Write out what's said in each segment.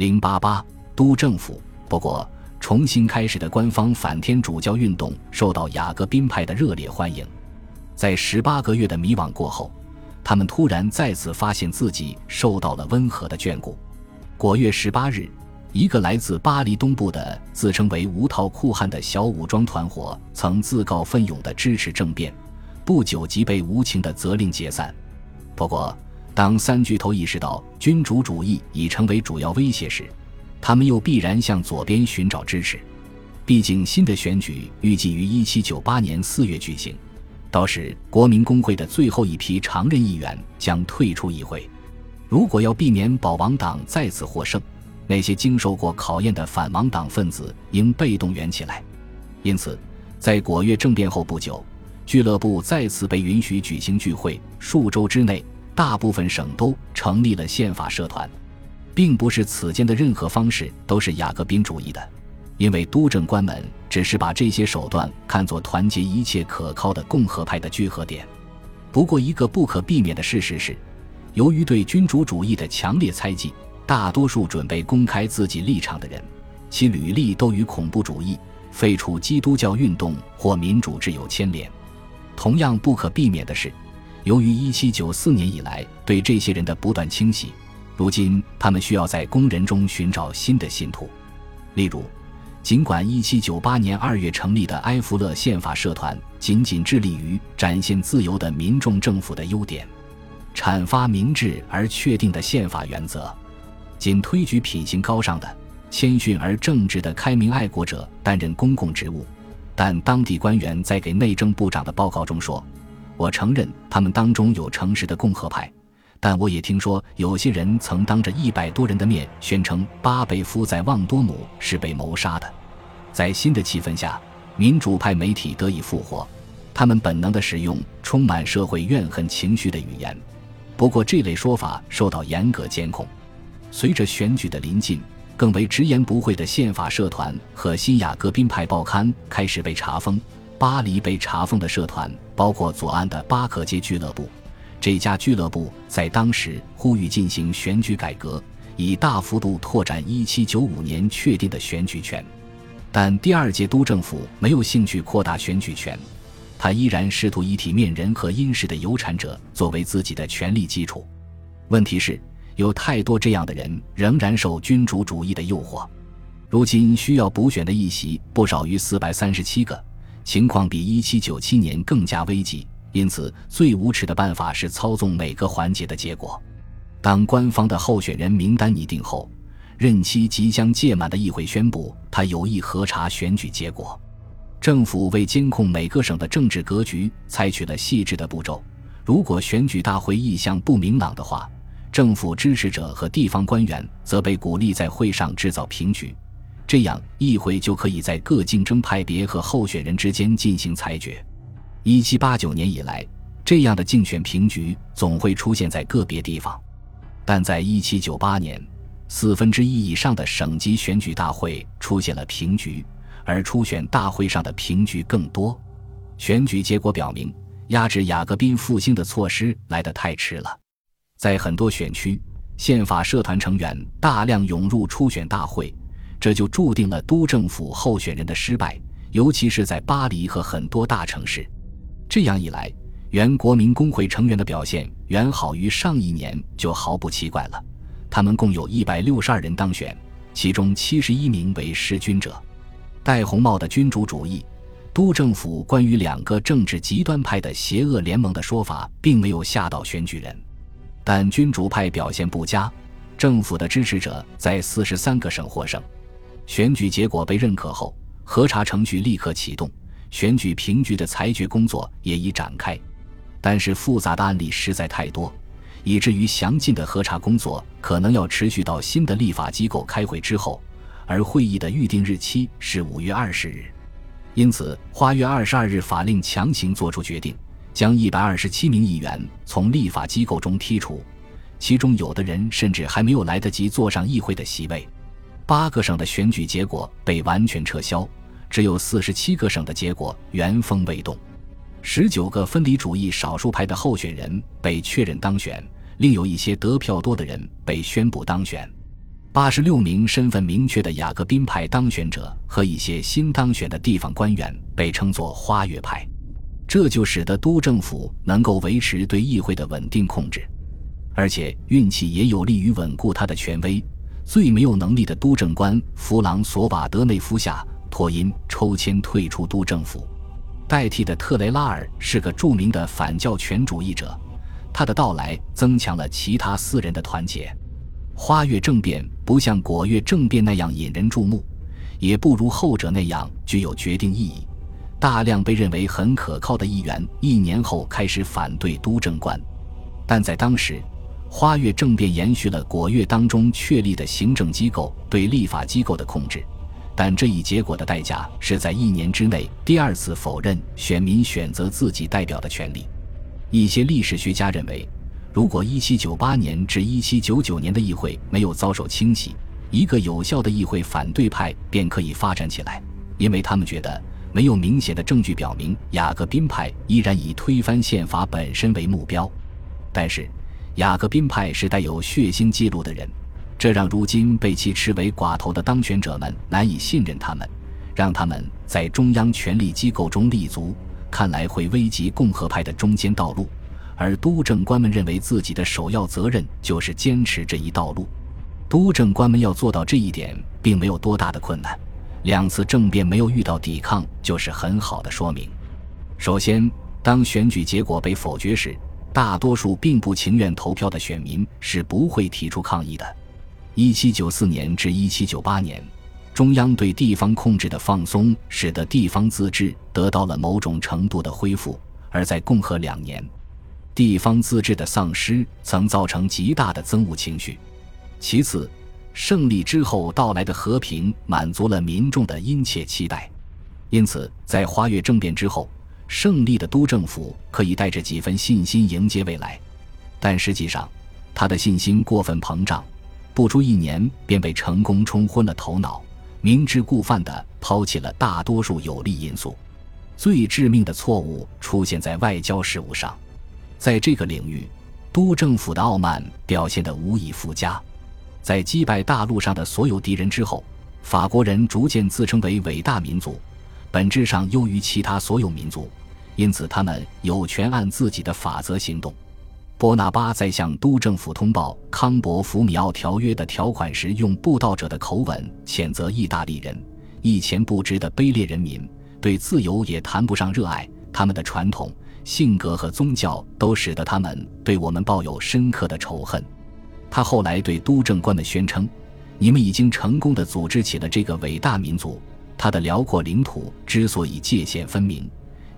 零八八都政府。不过，重新开始的官方反天主教运动受到雅各宾派的热烈欢迎。在十八个月的迷惘过后，他们突然再次发现自己受到了温和的眷顾。果月十八日，一个来自巴黎东部的自称为无套酷汉的小武装团伙，曾自告奋勇地支持政变，不久即被无情地责令解散。不过，当三巨头意识到君主主义已成为主要威胁时，他们又必然向左边寻找支持。毕竟，新的选举预计于一七九八年四月举行。到时，国民工会的最后一批常任议员将退出议会。如果要避免保王党再次获胜，那些经受过考验的反王党分子应被动员起来。因此，在果月政变后不久，俱乐部再次被允许举行聚会。数周之内，大部分省都成立了宪法社团，并不是此间的任何方式都是雅各宾主义的。因为督政官们只是把这些手段看作团结一切可靠的共和派的聚合点。不过，一个不可避免的事实是，由于对君主主义的强烈猜忌，大多数准备公开自己立场的人，其履历都与恐怖主义、废除基督教运动或民主制有牵连。同样不可避免的是，由于1794年以来对这些人的不断清洗，如今他们需要在工人中寻找新的信徒，例如。尽管1798年2月成立的埃弗勒宪法社团仅仅致力于展现自由的民众政府的优点，阐发明智而确定的宪法原则，仅推举品行高尚的、谦逊而正直的开明爱国者担任公共职务，但当地官员在给内政部长的报告中说：“我承认他们当中有诚实的共和派。”但我也听说，有些人曾当着一百多人的面宣称巴贝夫在旺多姆是被谋杀的。在新的气氛下，民主派媒体得以复活，他们本能地使用充满社会怨恨情绪的语言。不过，这类说法受到严格监控。随着选举的临近，更为直言不讳的宪法社团和新雅各宾派报刊开始被查封。巴黎被查封的社团包括左岸的巴克街俱乐部。这家俱乐部在当时呼吁进行选举改革，以大幅度拓展1795年确定的选举权。但第二届督政府没有兴趣扩大选举权，他依然试图以体面人和殷实的有产者作为自己的权力基础。问题是，有太多这样的人仍然受君主主义的诱惑。如今需要补选的议席不少于437个，情况比1797年更加危急。因此，最无耻的办法是操纵每个环节的结果。当官方的候选人名单拟定后，任期即将届满的议会宣布他有意核查选举结果。政府为监控每个省的政治格局，采取了细致的步骤。如果选举大会意向不明朗的话，政府支持者和地方官员则被鼓励在会上制造平局，这样议会就可以在各竞争派别和候选人之间进行裁决。一七八九年以来，这样的竞选平局总会出现在个别地方，但在一七九八年，四分之一以上的省级选举大会出现了平局，而初选大会上的平局更多。选举结果表明，压制雅各宾复兴的措施来得太迟了。在很多选区，宪法社团成员大量涌入初选大会，这就注定了督政府候选人的失败，尤其是在巴黎和很多大城市。这样一来，原国民工会成员的表现远好于上一年，就毫不奇怪了。他们共有一百六十二人当选，其中七十一名为弑君者。戴红帽的君主主义，督政府关于两个政治极端派的邪恶联盟的说法，并没有吓到选举人。但君主派表现不佳，政府的支持者在四十三个省获胜。选举结果被认可后，核查程序立刻启动。选举平局的裁决工作也已展开，但是复杂的案例实在太多，以至于详尽的核查工作可能要持续到新的立法机构开会之后，而会议的预定日期是五月二十日。因此，花月二十二日法令强行作出决定，将一百二十七名议员从立法机构中剔除，其中有的人甚至还没有来得及坐上议会的席位。八个省的选举结果被完全撤销。只有四十七个省的结果原封未动，十九个分离主义少数派的候选人被确认当选，另有一些得票多的人被宣布当选。八十六名身份明确的雅各宾派当选者和一些新当选的地方官员被称作花月派，这就使得都政府能够维持对议会的稳定控制，而且运气也有利于稳固他的权威。最没有能力的督政官弗朗索瓦德内夫夏托因抽签退出督政府，代替的特雷拉尔是个著名的反教权主义者，他的到来增强了其他四人的团结。花月政变不像果月政变那样引人注目，也不如后者那样具有决定意义。大量被认为很可靠的议员一年后开始反对督政官，但在当时，花月政变延续了果月当中确立的行政机构对立法机构的控制，但这一结果的代价是在一年之内第二次否认选民选择自己代表的权利。一些历史学家认为。如果1798年至1799年的议会没有遭受清洗，一个有效的议会反对派便可以发展起来，因为他们觉得没有明显的证据表明雅各宾派依然以推翻宪法本身为目标。但是，雅各宾派是带有血腥记录的人，这让如今被其视为寡头的当选者们难以信任他们，让他们在中央权力机构中立足，看来会危及共和派的中间道路。而督政官们认为自己的首要责任就是坚持这一道路，督政官们要做到这一点，并没有多大的困难。两次政变没有遇到抵抗，就是很好的说明。首先，当选举结果被否决时，大多数并不情愿投票的选民是不会提出抗议的。一七九四年至一七九八年，中央对地方控制的放松，使得地方自治得到了某种程度的恢复；而在共和两年。地方自治的丧失曾造成极大的憎恶情绪。其次，胜利之后到来的和平满足了民众的殷切期待。因此，在花月政变之后，胜利的都政府可以带着几分信心迎接未来。但实际上，他的信心过分膨胀，不出一年便被成功冲昏了头脑，明知故犯地抛弃了大多数有利因素。最致命的错误出现在外交事务上。在这个领域，都政府的傲慢表现得无以复加。在击败大陆上的所有敌人之后，法国人逐渐自称为伟大民族，本质上优于其他所有民族，因此他们有权按自己的法则行动。波拿巴在向都政府通报康伯福米奥条约的条款时，用布道者的口吻谴责意大利人一钱不值的卑劣人民，对自由也谈不上热爱，他们的传统。性格和宗教都使得他们对我们抱有深刻的仇恨。他后来对督政官们宣称：“你们已经成功的组织起了这个伟大民族。他的辽阔领土之所以界限分明，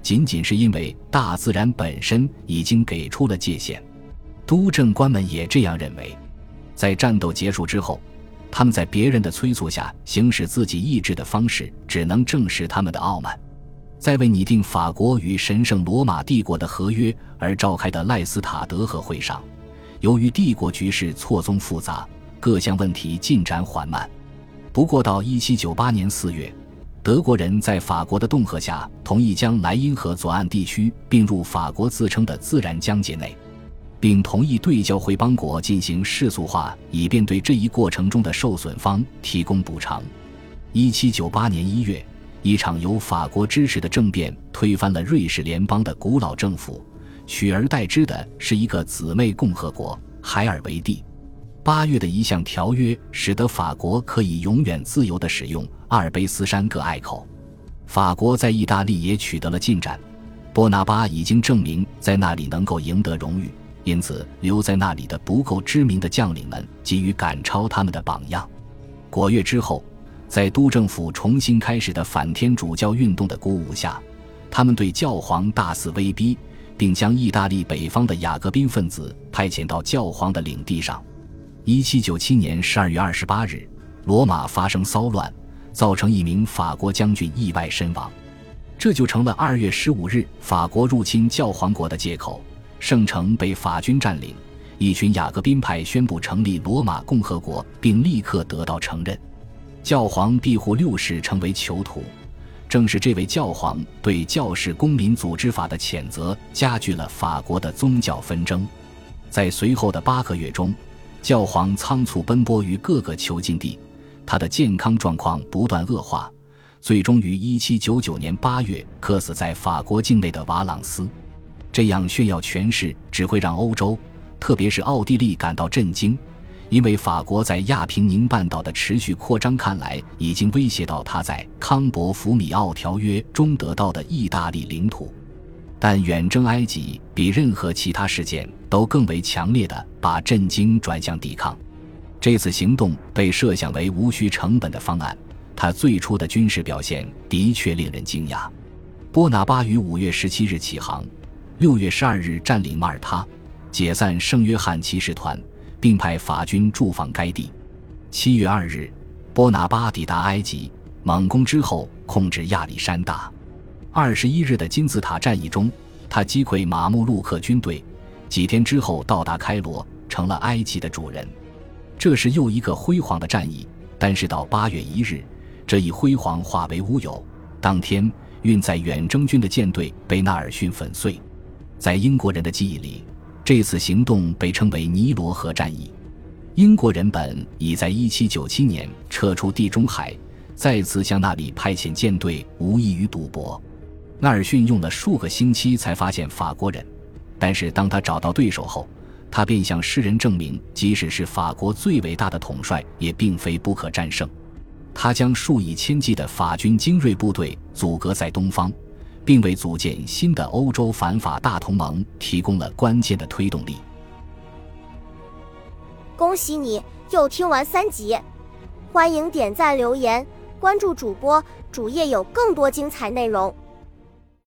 仅仅是因为大自然本身已经给出了界限。”督政官们也这样认为。在战斗结束之后，他们在别人的催促下行使自己意志的方式，只能证实他们的傲慢。在为拟定法国与神圣罗马帝国的合约而召开的赖斯塔德和会上，由于帝国局势错综复杂，各项问题进展缓慢。不过，到1798年4月，德国人在法国的恫吓下，同意将莱茵河左岸地区并入法国自称的自然疆界内，并同意对教会邦国进行世俗化，以便对这一过程中的受损方提供补偿。1798年1月。一场由法国支持的政变推翻了瑞士联邦的古老政府，取而代之的是一个姊妹共和国海尔维蒂。八月的一项条约使得法国可以永远自由地使用阿尔卑斯山各隘口。法国在意大利也取得了进展，波拿巴已经证明在那里能够赢得荣誉，因此留在那里的不够知名的将领们急于赶超他们的榜样。果月之后。在都政府重新开始的反天主教运动的鼓舞下，他们对教皇大肆威逼，并将意大利北方的雅各宾分子派遣到教皇的领地上。一七九七年十二月二十八日，罗马发生骚乱，造成一名法国将军意外身亡，这就成了二月十五日法国入侵教皇国的借口。圣城被法军占领，一群雅各宾派宣布成立罗马共和国，并立刻得到承认。教皇庇护六世成为囚徒，正是这位教皇对教士公民组织法的谴责，加剧了法国的宗教纷争。在随后的八个月中，教皇仓促奔波于各个囚禁地，他的健康状况不断恶化，最终于1799年8月客死在法国境内的瓦朗斯。这样炫耀权势，只会让欧洲，特别是奥地利感到震惊。因为法国在亚平宁半岛的持续扩张，看来已经威胁到他在康伯福米奥条约中得到的意大利领土。但远征埃及比任何其他事件都更为强烈的把震惊转向抵抗。这次行动被设想为无需成本的方案，他最初的军事表现的确令人惊讶。波拿巴于五月十七日起航，六月十二日占领马耳他，解散圣约翰骑士团。并派法军驻防该地。七月二日，波拿巴抵达埃及，猛攻之后控制亚历山大。二十一日的金字塔战役中，他击溃马穆鲁克军队。几天之后到达开罗，成了埃及的主人。这是又一个辉煌的战役。但是到八月一日，这一辉煌化为乌有。当天，运载远征军的舰队被纳尔逊粉碎。在英国人的记忆里。这次行动被称为尼罗河战役。英国人本已在1797年撤出地中海，再次向那里派遣舰队，无异于赌博。纳尔逊用了数个星期才发现法国人，但是当他找到对手后，他便向世人证明，即使是法国最伟大的统帅，也并非不可战胜。他将数以千计的法军精锐部队阻隔在东方。并为组建新的欧洲反法大同盟提供了关键的推动力。恭喜你又听完三集，欢迎点赞、留言、关注主播，主页有更多精彩内容。